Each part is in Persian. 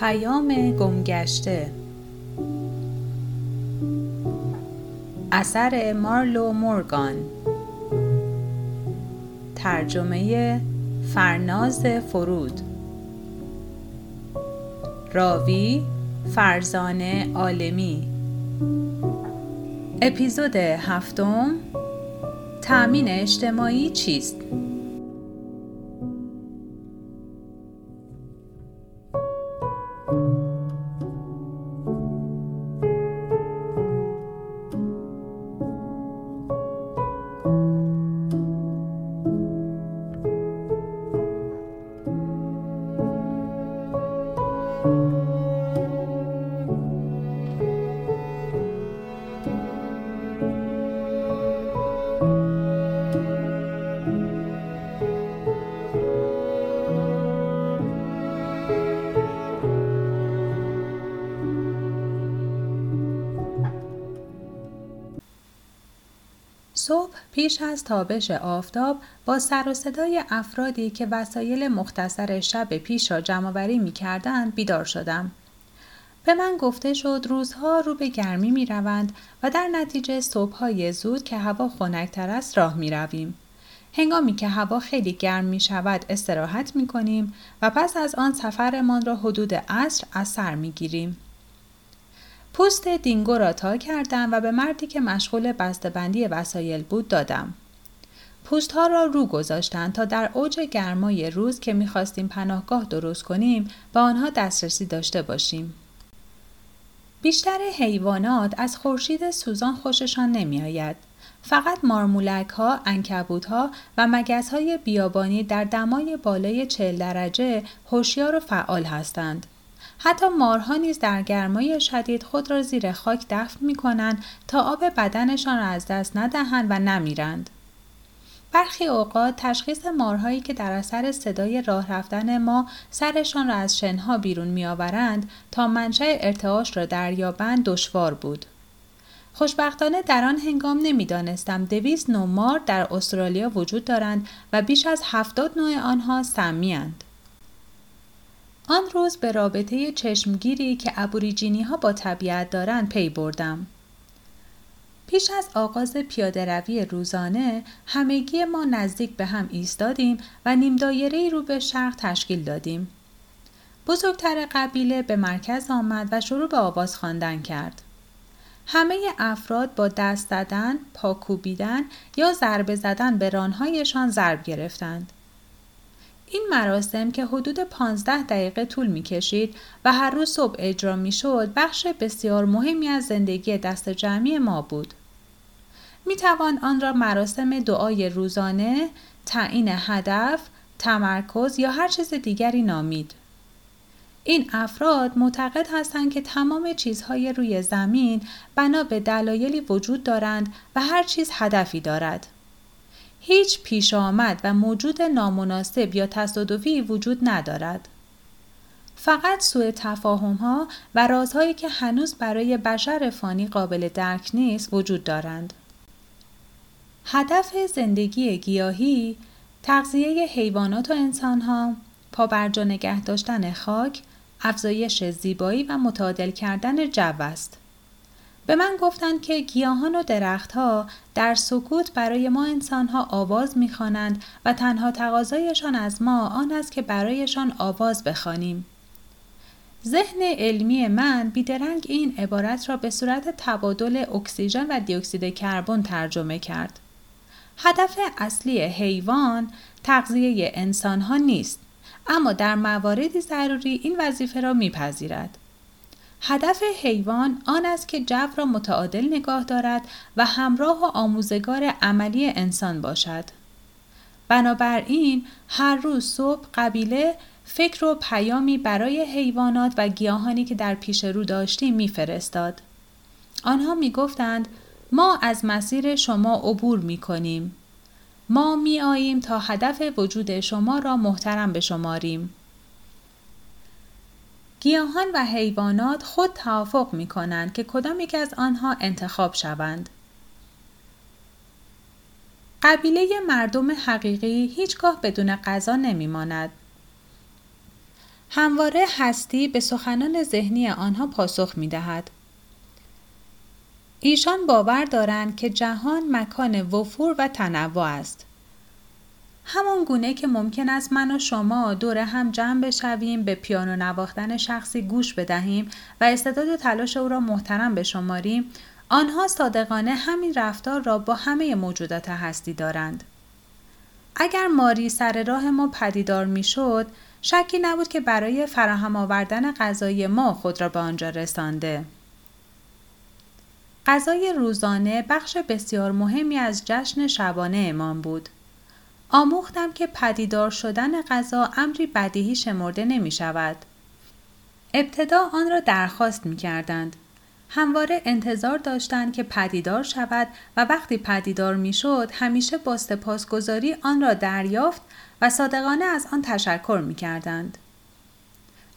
پیام گمگشته. اثر مارلو مورگان. ترجمه فرناز فرود. راوی فرزانه عالمی. اپیزود هفتم. تأمین اجتماعی چیست؟ پیش از تابش آفتاب با سر و صدای افرادی که وسایل مختصر شب پیش را جمعآوری می کردن بیدار شدم. به من گفته شد روزها رو به گرمی می روند و در نتیجه صبحهای زود که هوا خنکتر است راه می رویم. هنگامی که هوا خیلی گرم می شود استراحت می کنیم و پس از آن سفرمان را حدود عصر از سر می گیریم. پوست دینگو را تا کردم و به مردی که مشغول بسته‌بندی وسایل بود دادم. پوست ها را رو گذاشتند تا در اوج گرمای روز که می‌خواستیم پناهگاه درست کنیم به آنها دسترسی داشته باشیم. بیشتر حیوانات از خورشید سوزان خوششان نمیآید. فقط مارمولک ها، انکبوت ها و مگس های بیابانی در دمای بالای 40 درجه هوشیار و فعال هستند. حتی مارها نیز در گرمای شدید خود را زیر خاک دفن می کنند تا آب بدنشان را از دست ندهند و نمیرند. برخی اوقات تشخیص مارهایی که در اثر صدای راه رفتن ما سرشان را از شنها بیرون میآورند تا منشأ ارتعاش را دریابند دشوار بود. خوشبختانه در آن هنگام نمی‌دانستم دویست نوع مار در استرالیا وجود دارند و بیش از هفتاد نوع آنها سمیاند. آن روز به رابطه چشمگیری که ابوریجینی ها با طبیعت دارند پی بردم. پیش از آغاز پیاده روی روزانه همگی ما نزدیک به هم ایستادیم و نیم دایره رو به شرق تشکیل دادیم. بزرگتر قبیله به مرکز آمد و شروع به آواز خواندن کرد. همه افراد با دست زدن، پاکوبیدن یا ضربه زدن به رانهایشان ضرب گرفتند. این مراسم که حدود 15 دقیقه طول می کشید و هر روز صبح اجرا می شد بخش بسیار مهمی از زندگی دست جمعی ما بود. می توان آن را مراسم دعای روزانه، تعیین هدف، تمرکز یا هر چیز دیگری نامید. این افراد معتقد هستند که تمام چیزهای روی زمین بنا به دلایلی وجود دارند و هر چیز هدفی دارد. هیچ پیش آمد و موجود نامناسب یا تصادفی وجود ندارد. فقط سوء تفاهم ها و رازهایی که هنوز برای بشر فانی قابل درک نیست وجود دارند. هدف زندگی گیاهی تغذیه حیوانات و انسانها، پابرجا نگه داشتن خاک، افزایش زیبایی و متعادل کردن جو است. به من گفتند که گیاهان و درختها در سکوت برای ما انسانها آواز می‌خوانند و تنها تقاضایشان از ما آن است که برایشان آواز بخوانیم. ذهن علمی من بیدرنگ این عبارت را به صورت تبادل اکسیژن و دیوکسید کربن ترجمه کرد. هدف اصلی حیوان تغذیه انسانها نیست اما در مواردی ضروری این وظیفه را میپذیرد. هدف حیوان آن است که جو را متعادل نگاه دارد و همراه و آموزگار عملی انسان باشد. بنابراین هر روز صبح قبیله فکر و پیامی برای حیوانات و گیاهانی که در پیش رو داشتیم میفرستاد. آنها می‌گفتند ما از مسیر شما عبور می کنیم. ما می آییم تا هدف وجود شما را محترم بشماریم. گیاهان و حیوانات خود توافق می کنند که کدام یک از آنها انتخاب شوند. قبیله مردم حقیقی هیچگاه بدون غذا نمی ماند. همواره هستی به سخنان ذهنی آنها پاسخ می دهد. ایشان باور دارند که جهان مکان وفور و تنوع است. همان گونه که ممکن است من و شما دور هم جمع بشویم به پیانو نواختن شخصی گوش بدهیم و استعداد و تلاش او را محترم بشماریم. آنها صادقانه همین رفتار را با همه موجودات هستی دارند. اگر ماری سر راه ما پدیدار می‌شد شکی نبود که برای فراهم آوردن غذای ما خود را به آنجا رسانده. غذای روزانه بخش بسیار مهمی از جشن شبانه امان بود. آموختم که پدیدار شدن غذا امری بدیهی شمرده نمی شود. ابتدا آن را درخواست می کردند. همواره انتظار داشتند که پدیدار شود و وقتی پدیدار می شد همیشه با سپاسگزاری آن را دریافت و صادقانه از آن تشکر می کردند.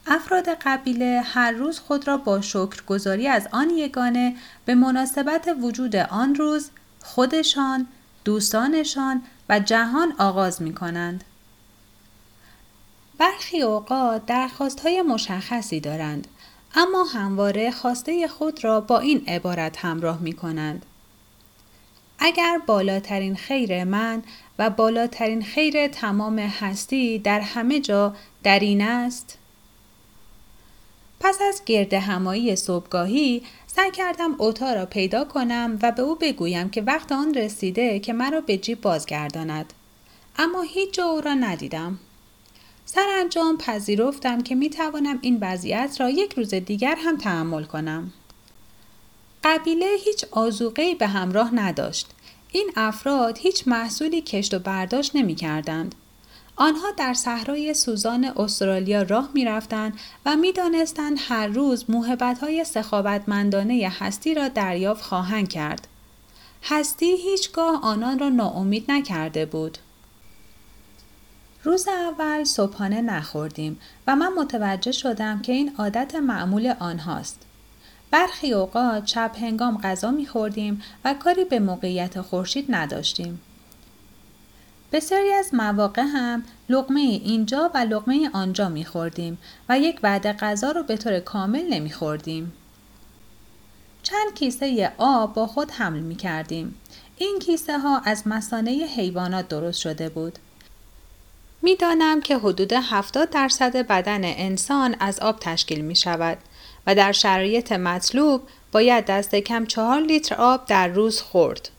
افراد قبیله هر روز خود را با شکرگزاری از آن یگانه به مناسبت وجود آن روز خودشان، دوستانشان و جهان آغاز می کنند. برخی اوقات درخواست های مشخصی دارند اما همواره خواسته خود را با این عبارت همراه می کنند. اگر بالاترین خیر من و بالاترین خیر تمام هستی در همه جا در این است پس از گرد همایی صبحگاهی سعی کردم اوتا را پیدا کنم و به او بگویم که وقت آن رسیده که مرا به جیب بازگرداند. اما هیچ جا او را ندیدم. سرانجام پذیرفتم که می توانم این وضعیت را یک روز دیگر هم تحمل کنم. قبیله هیچ آزوقه به همراه نداشت. این افراد هیچ محصولی کشت و برداشت نمی کردند. آنها در صحرای سوزان استرالیا راه می رفتن و می دانستند هر روز موهبت های سخاوتمندانه هستی را دریافت خواهند کرد. هستی هیچگاه آنان را ناامید نکرده بود. روز اول صبحانه نخوردیم و من متوجه شدم که این عادت معمول آنهاست. برخی اوقات چپ هنگام غذا می خوردیم و کاری به موقعیت خورشید نداشتیم. بسیاری از مواقع هم لقمه اینجا و لقمه آنجا می خوردیم و یک وعده غذا رو به طور کامل نمی خوردیم. چند کیسه آب با خود حمل می کردیم. این کیسه ها از مسانه حیوانات درست شده بود. می‌دانم که حدود 70 درصد بدن انسان از آب تشکیل می شود و در شرایط مطلوب باید دست کم 4 لیتر آب در روز خورد.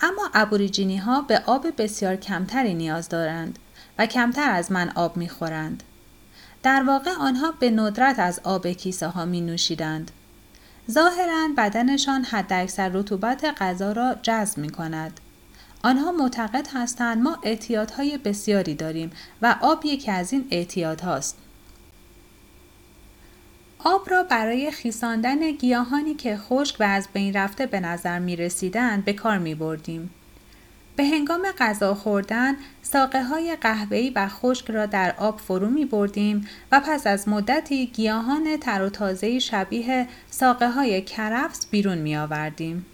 اما ابوریجینی ها به آب بسیار کمتری نیاز دارند و کمتر از من آب می خورند. در واقع آنها به ندرت از آب کیسه ها می نوشیدند. ظاهرا بدنشان حداکثر رطوبت غذا را جذب می کند. آنها معتقد هستند ما اعتیادهای بسیاری داریم و آب یکی از این اعتیاد هاست. آب را برای خیساندن گیاهانی که خشک و از بین رفته به نظر می رسیدن به کار می بردیم. به هنگام غذا خوردن ساقه های قهوه‌ای و خشک را در آب فرو می بردیم و پس از مدتی گیاهان تر و تازه شبیه ساقه های کرفس بیرون می آوردیم.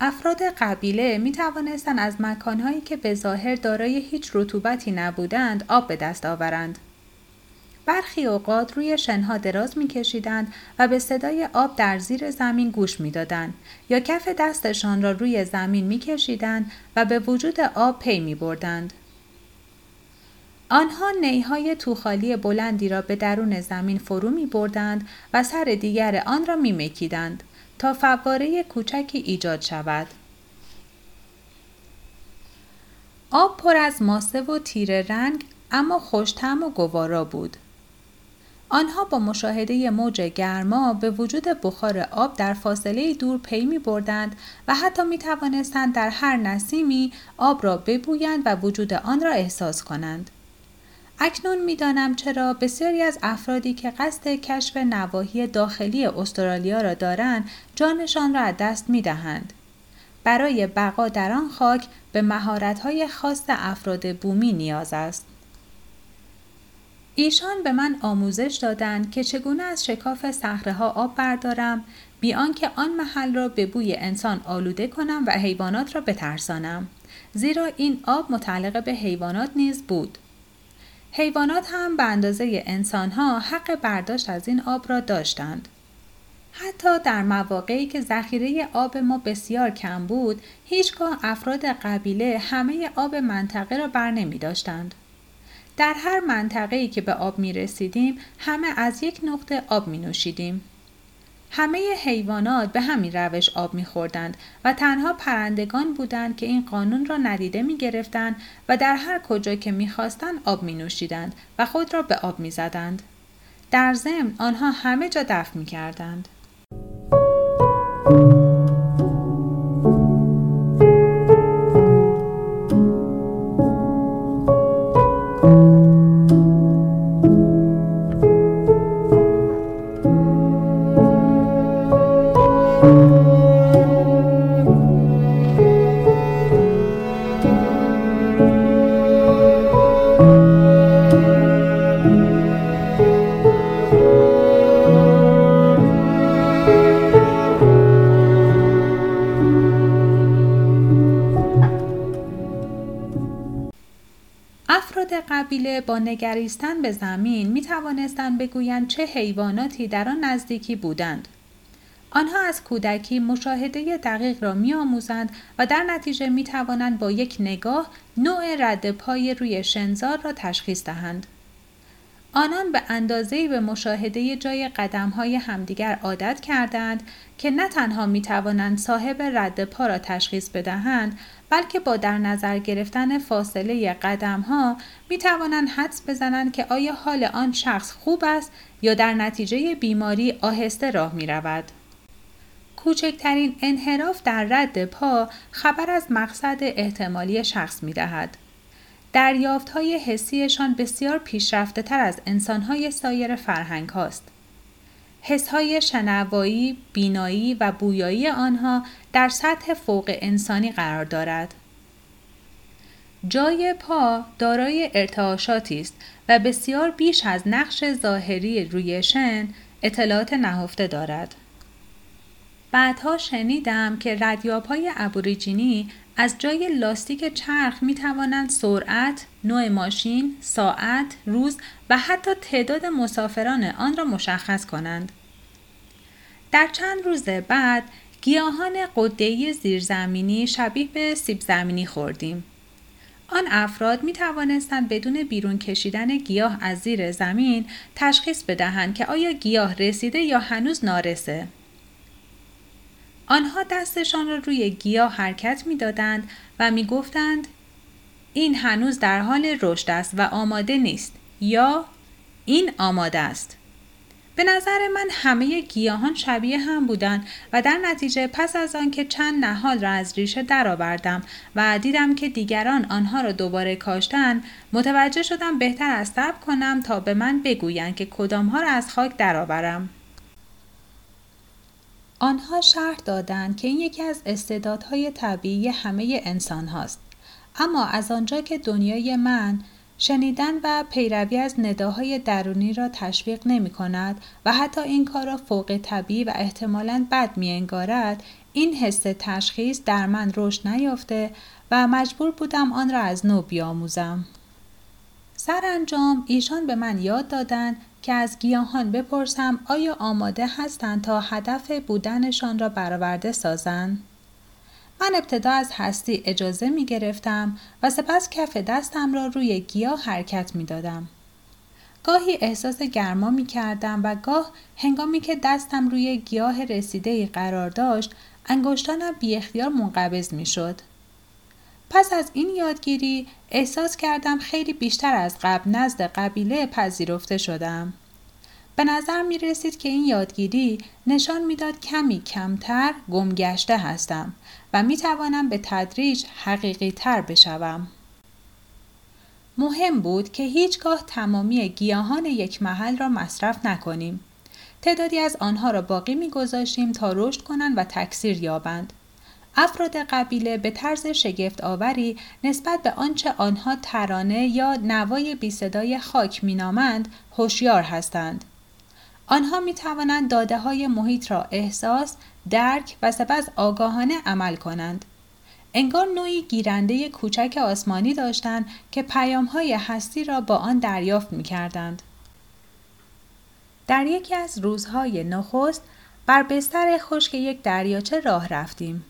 افراد قبیله می توانستند از مکانهایی که به ظاهر دارای هیچ رطوبتی نبودند آب به دست آورند. برخی اوقات روی شنها دراز میکشیدند و به صدای آب در زیر زمین گوش می‌دادند یا کف دستشان را روی زمین میکشیدند و به وجود آب پی می بردند. آنها نیهای توخالی بلندی را به درون زمین فرو می بردند و سر دیگر آن را می مکیدند تا فواره کوچکی ایجاد شود. آب پر از ماسه و تیره رنگ اما خوشتم و گوارا بود. آنها با مشاهده موج گرما به وجود بخار آب در فاصله دور پی می بردند و حتی می توانستند در هر نسیمی آب را ببویند و وجود آن را احساس کنند. اکنون می‌دانم چرا بسیاری از افرادی که قصد کشف نواحی داخلی استرالیا را دارند جانشان را از دست می دهند. برای بقا در آن خاک به مهارت‌های خاص افراد بومی نیاز است. ایشان به من آموزش دادند که چگونه از شکاف صخره ها آب بردارم بی آنکه آن محل را به بوی انسان آلوده کنم و حیوانات را بترسانم زیرا این آب متعلق به حیوانات نیز بود حیوانات هم به اندازه انسانها حق برداشت از این آب را داشتند. حتی در مواقعی که ذخیره آب ما بسیار کم بود، هیچگاه افراد قبیله همه آب منطقه را بر نمی داشتند. در هر منطقه‌ای که به آب می رسیدیم، همه از یک نقطه آب می نوشیدیم. همه حیوانات به همین روش آب میخوردند و تنها پرندگان بودند که این قانون را ندیده می گرفتند و در هر کجا که می‌خواستند آب می نوشیدند و خود را به آب می زدند. در ضمن آنها همه جا دفع می کردند. قبیله با نگریستن به زمین می توانستند بگویند چه حیواناتی در آن نزدیکی بودند. آنها از کودکی مشاهده دقیق را می آموزند و در نتیجه می توانند با یک نگاه نوع رد پای روی شنزار را تشخیص دهند. آنان به اندازه‌ای به مشاهده جای قدم‌های همدیگر عادت کردند که نه تنها می توانند صاحب رد پا را تشخیص بدهند بلکه با در نظر گرفتن فاصله قدم ها می توانند حدس بزنند که آیا حال آن شخص خوب است یا در نتیجه بیماری آهسته راه می رود. کوچکترین انحراف در رد پا خبر از مقصد احتمالی شخص می دهد. دریافت های حسیشان بسیار پیشرفته تر از انسان های سایر فرهنگ هاست. حس های شنوایی، بینایی و بویایی آنها در سطح فوق انسانی قرار دارد. جای پا دارای ارتعاشاتی است و بسیار بیش از نقش ظاهری روی شن اطلاعات نهفته دارد. بعدها شنیدم که ردیاب های ابوریجینی از جای لاستیک چرخ می توانند سرعت، نوع ماشین، ساعت، روز و حتی تعداد مسافران آن را مشخص کنند. در چند روز بعد گیاهان قدهی زیرزمینی شبیه به سیب زمینی خوردیم. آن افراد می توانستند بدون بیرون کشیدن گیاه از زیر زمین تشخیص بدهند که آیا گیاه رسیده یا هنوز نارسه. آنها دستشان را روی گیاه حرکت می دادند و می گفتند این هنوز در حال رشد است و آماده نیست یا این آماده است. به نظر من همه گیاهان شبیه هم بودند و در نتیجه پس از آنکه چند نهال را از ریشه درآوردم و دیدم که دیگران آنها را دوباره کاشتن متوجه شدم بهتر از صبر کنم تا به من بگویند که کدامها را از خاک درآورم آنها شرح دادند که این یکی از استعدادهای طبیعی همه انسان هاست. اما از آنجا که دنیای من شنیدن و پیروی از نداهای درونی را تشویق نمی کند و حتی این کار را فوق طبیعی و احتمالاً بد می انگارد این حس تشخیص در من رشد نیافته و مجبور بودم آن را از نو بیاموزم. سرانجام ایشان به من یاد دادند که از گیاهان بپرسم آیا آماده هستند تا هدف بودنشان را برآورده سازند؟ من ابتدا از هستی اجازه می گرفتم و سپس کف دستم را روی گیاه حرکت می دادم. گاهی احساس گرما می کردم و گاه هنگامی که دستم روی گیاه رسیده قرار داشت انگشتانم بی اختیار منقبض می شد. پس از این یادگیری احساس کردم خیلی بیشتر از قبل نزد قبیله پذیرفته شدم. به نظر می رسید که این یادگیری نشان می‌داد کمی کمتر گمگشته هستم و می توانم به تدریج حقیقی تر بشوم. مهم بود که هیچگاه تمامی گیاهان یک محل را مصرف نکنیم. تعدادی از آنها را باقی میگذاشتیم تا رشد کنند و تکثیر یابند. افراد قبیله به طرز شگفت آوری نسبت به آنچه آنها ترانه یا نوای بی صدای خاک مینامند هوشیار هستند. آنها می توانند داده های محیط را احساس، درک و سپس آگاهانه عمل کنند. انگار نوعی گیرنده کوچک آسمانی داشتند که پیامهای هستی را با آن دریافت می کردند. در یکی از روزهای نخست بر بستر خشک یک دریاچه راه رفتیم.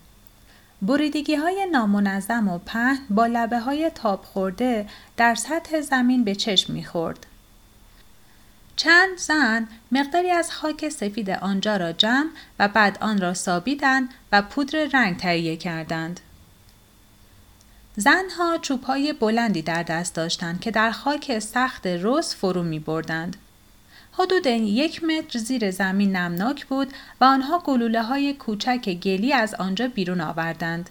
بریدگی های نامنظم و پهن با لبه های تاب خورده در سطح زمین به چشم می‌خورد. چند زن مقداری از خاک سفید آنجا را جمع و بعد آن را سابیدند و پودر رنگ تهیه کردند. زنها چوبهای بلندی در دست داشتند که در خاک سخت رس فرو می بردند. حدود یک متر زیر زمین نمناک بود و آنها گلوله های کوچک گلی از آنجا بیرون آوردند.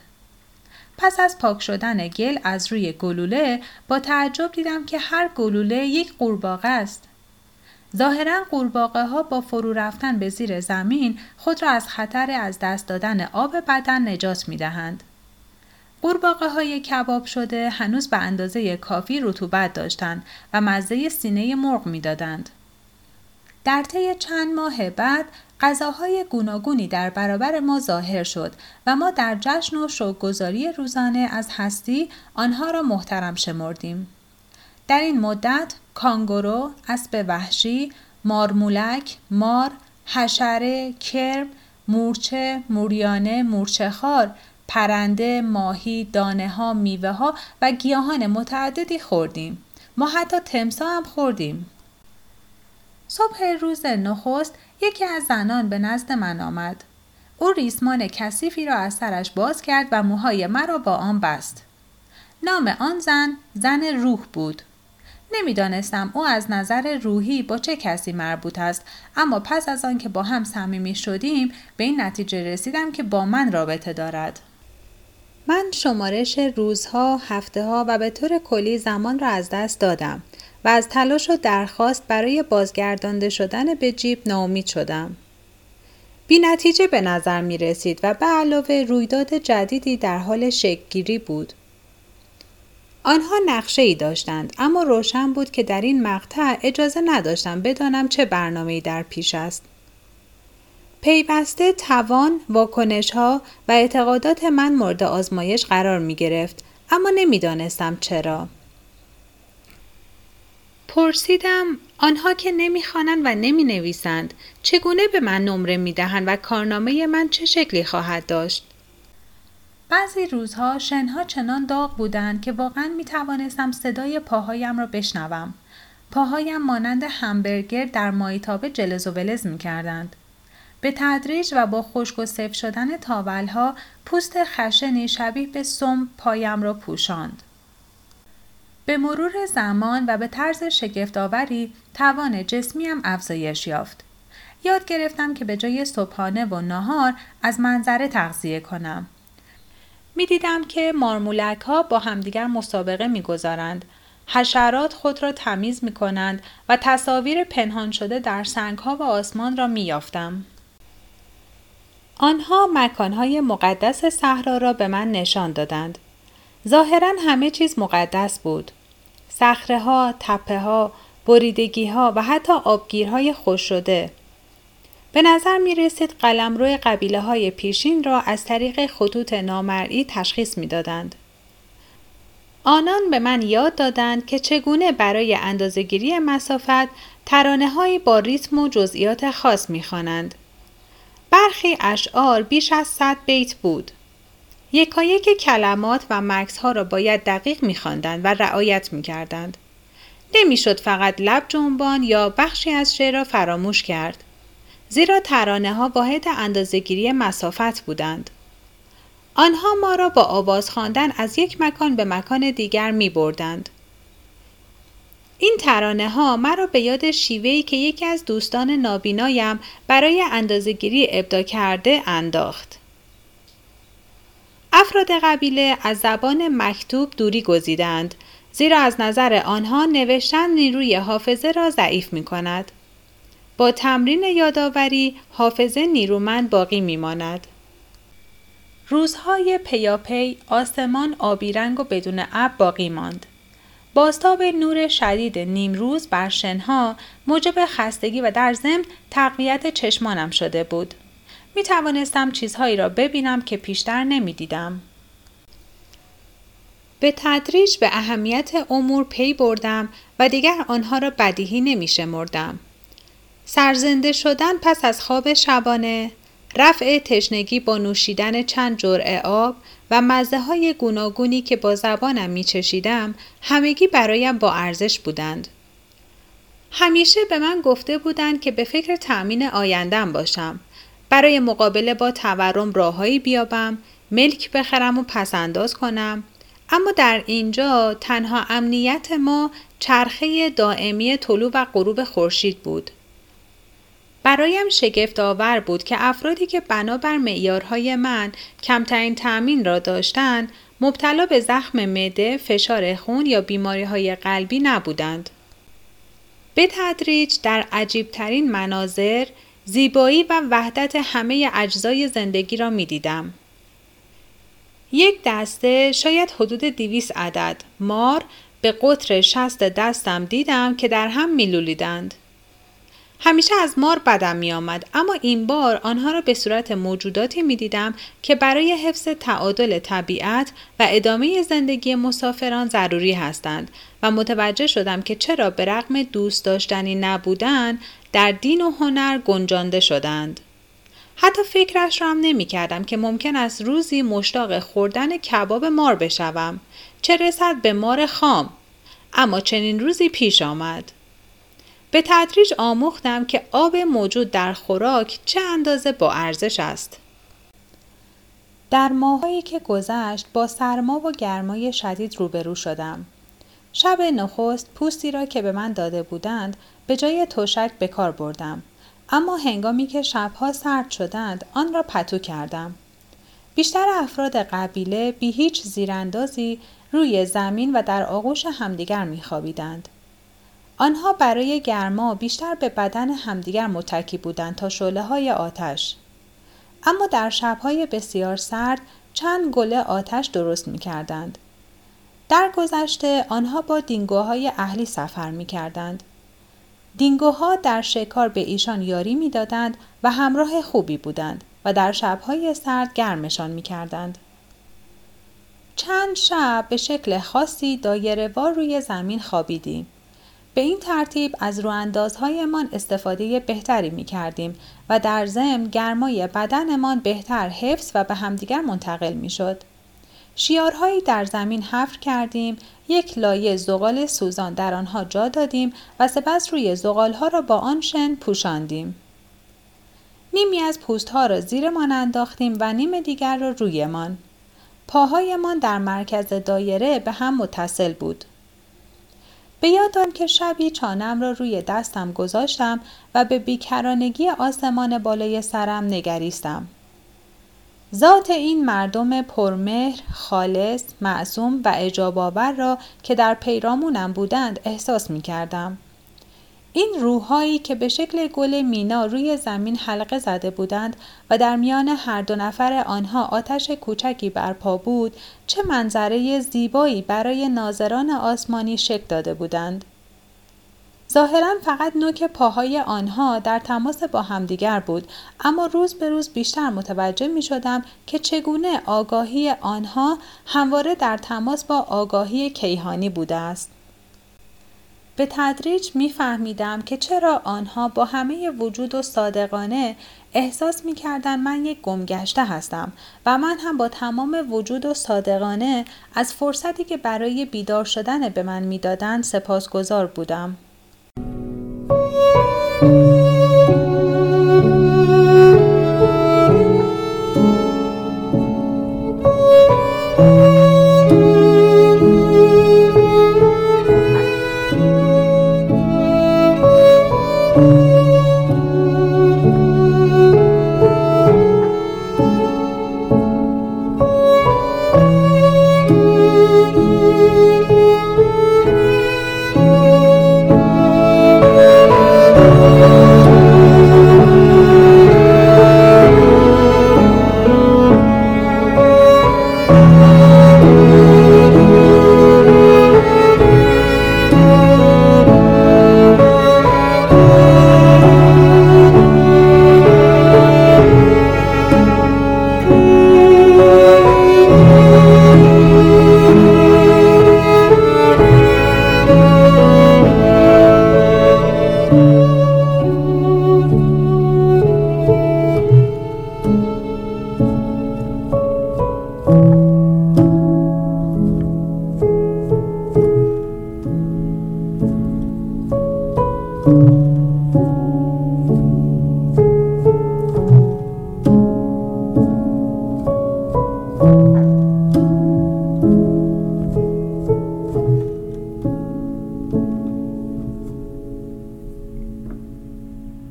پس از پاک شدن گل از روی گلوله با تعجب دیدم که هر گلوله یک قورباغه است. ظاهرا قورباغه ها با فرو رفتن به زیر زمین خود را از خطر از دست دادن آب بدن نجات می دهند. قورباغه های کباب شده هنوز به اندازه کافی رطوبت داشتند و مزه سینه مرغ می‌دادند. در طی چند ماه بعد غذاهای گوناگونی در برابر ما ظاهر شد و ما در جشن و شوکگذاری روزانه از هستی آنها را محترم شمردیم. در این مدت کانگورو، اسب وحشی، مارمولک، مار، حشره، کرم، مورچه، موریانه، مورچه خار، پرنده، ماهی، دانه ها، میوه ها و گیاهان متعددی خوردیم. ما حتی تمسا هم خوردیم. صبح روز نخست یکی از زنان به نزد من آمد. او ریسمان کثیفی را از سرش باز کرد و موهای مرا با آن بست. نام آن زن زن روح بود. نمی‌دانستم او از نظر روحی با چه کسی مربوط است اما پس از آن که با هم صمیمی شدیم به این نتیجه رسیدم که با من رابطه دارد. من شمارش روزها، هفته ها و به طور کلی زمان را از دست دادم و از تلاش و درخواست برای بازگردانده شدن به جیب ناامید شدم. بی نتیجه به نظر می رسید و به علاوه رویداد جدیدی در حال شکلگیری بود. آنها نقشه ای داشتند اما روشن بود که در این مقطع اجازه نداشتم بدانم چه برنامه در پیش است. پیوسته توان، واکنش ها و اعتقادات من مورد آزمایش قرار می گرفت اما نمی‌دانستم چرا. پرسیدم آنها که نمی‌خوانند و نمی نویسند چگونه به من نمره می دهند و کارنامه من چه شکلی خواهد داشت؟ بعضی روزها شنها چنان داغ بودند که واقعا می توانستم صدای پاهایم را بشنوم. پاهایم مانند همبرگر در مایتابه جلز و ولز می کردند. به تدریج و با خشک و سفت شدن تاولها پوست خشنی شبیه به سم پایم را پوشاند. به مرور زمان و به طرز شگفتآوری توان جسمیم افزایش یافت. یاد گرفتم که به جای صبحانه و نهار از منظره تغذیه کنم. می دیدم که مارمولک ها با همدیگر مسابقه می گذارند. حشرات خود را تمیز می کنند و تصاویر پنهان شده در سنگ ها و آسمان را می یافتم. آنها مکانهای مقدس صحرا را به من نشان دادند. ظاهرا همه چیز مقدس بود. صخره ها، تپه ها، بریدگی ها و حتی آبگیرهای خوش شده. به نظر می رسید قلم روی قبیله های پیشین را از طریق خطوط نامرئی تشخیص می دادند. آنان به من یاد دادند که چگونه برای اندازهگیری مسافت ترانه با ریتم و جزئیات خاص می خوانند. برخی اشعار بیش از صد بیت بود. یکایک کلمات و مکس ها را باید دقیق می و رعایت می کردند. نمی‌شد فقط لب جنبان یا بخشی از شعر را فراموش کرد. زیرا ترانه ها واحد اندازهگیری مسافت بودند. آنها ما را با آواز خواندن از یک مکان به مکان دیگر می بردند. این ترانه ها مرا به یاد شیوهی که یکی از دوستان نابینایم برای اندازهگیری ابدا کرده انداخت. افراد قبیله از زبان مکتوب دوری گزیدند زیرا از نظر آنها نوشتن نیروی حافظه را ضعیف می کند. با تمرین یادآوری حافظه نیرومند باقی می ماند. روزهای پیاپی آسمان آبی رنگ و بدون اب باقی ماند. باستاب نور شدید نیمروز بر شنها موجب خستگی و در ضمن تقویت چشمانم شده بود. می توانستم چیزهایی را ببینم که پیشتر نمی دیدم. به تدریج به اهمیت امور پی بردم و دیگر آنها را بدیهی نمی شمردم. سرزنده شدن پس از خواب شبانه، رفع تشنگی با نوشیدن چند جرعه آب و مزه های گوناگونی که با زبانم می چشیدم همگی برایم با ارزش بودند. همیشه به من گفته بودند که به فکر تأمین آیندم باشم. برای مقابله با تورم راههایی بیابم، ملک بخرم و پسنداز کنم. اما در اینجا تنها امنیت ما چرخه دائمی طلوع و غروب خورشید بود. برایم شگفت آور بود که افرادی که بنابر معیارهای من کمترین تأمین را داشتند مبتلا به زخم معده، فشار خون یا بیماری های قلبی نبودند. به تدریج در عجیبترین مناظر زیبایی و وحدت همه اجزای زندگی را می دیدم. یک دسته شاید حدود دیویس عدد مار به قطر شست دستم دیدم که در هم میلولیدند. همیشه از مار بدم می آمد اما این بار آنها را به صورت موجوداتی می دیدم که برای حفظ تعادل طبیعت و ادامه زندگی مسافران ضروری هستند و متوجه شدم که چرا به رغم دوست داشتنی نبودن در دین و هنر گنجانده شدند. حتی فکرش را هم نمی کردم که ممکن است روزی مشتاق خوردن کباب مار بشوم چه رسد به مار خام اما چنین روزی پیش آمد. به تدریج آموختم که آب موجود در خوراک چه اندازه با ارزش است. در ماهایی که گذشت با سرما و گرمای شدید روبرو شدم. شب نخست پوستی را که به من داده بودند به جای تشک به کار بردم. اما هنگامی که شبها سرد شدند آن را پتو کردم. بیشتر افراد قبیله بی هیچ زیراندازی روی زمین و در آغوش همدیگر میخوابیدند. آنها برای گرما بیشتر به بدن همدیگر متکی بودند تا شعله های آتش. اما در شبهای بسیار سرد چند گله آتش درست می کردند. در گذشته آنها با دینگوهای اهلی سفر می کردند. دینگوها در شکار به ایشان یاری می دادند و همراه خوبی بودند و در شبهای سرد گرمشان می کردند. چند شب به شکل خاصی دایره روی زمین خوابیدیم. به این ترتیب از رواندازهایمان استفاده بهتری می کردیم و در ضمن گرمای بدنمان بهتر حفظ و به همدیگر منتقل می شد. شیارهایی در زمین حفر کردیم یک لایه زغال سوزان در آنها جا دادیم و سپس روی زغالها را با آن شن پوشاندیم. نیمی از پوستها را زیرمان انداختیم و نیم دیگر را رویمان پاهایمان در مرکز دایره به هم متصل بود. به یادم که شبی چانم را روی دستم گذاشتم و به بیکرانگی آسمان بالای سرم نگریستم. ذات این مردم پرمهر، خالص، معصوم و اجاباور را که در پیرامونم بودند احساس می کردم. این روحهایی که به شکل گل مینا روی زمین حلقه زده بودند و در میان هر دو نفر آنها آتش کوچکی برپا بود چه منظره زیبایی برای ناظران آسمانی شک داده بودند ظاهرا فقط نوک پاهای آنها در تماس با همدیگر بود اما روز به روز بیشتر متوجه می شدم که چگونه آگاهی آنها همواره در تماس با آگاهی کیهانی بوده است به تدریج میفهمیدم که چرا آنها با همه وجود و صادقانه احساس می‌کردن من یک گمگشته هستم و من هم با تمام وجود و صادقانه از فرصتی که برای بیدار شدن به من می‌دادند سپاسگزار بودم. Thank you.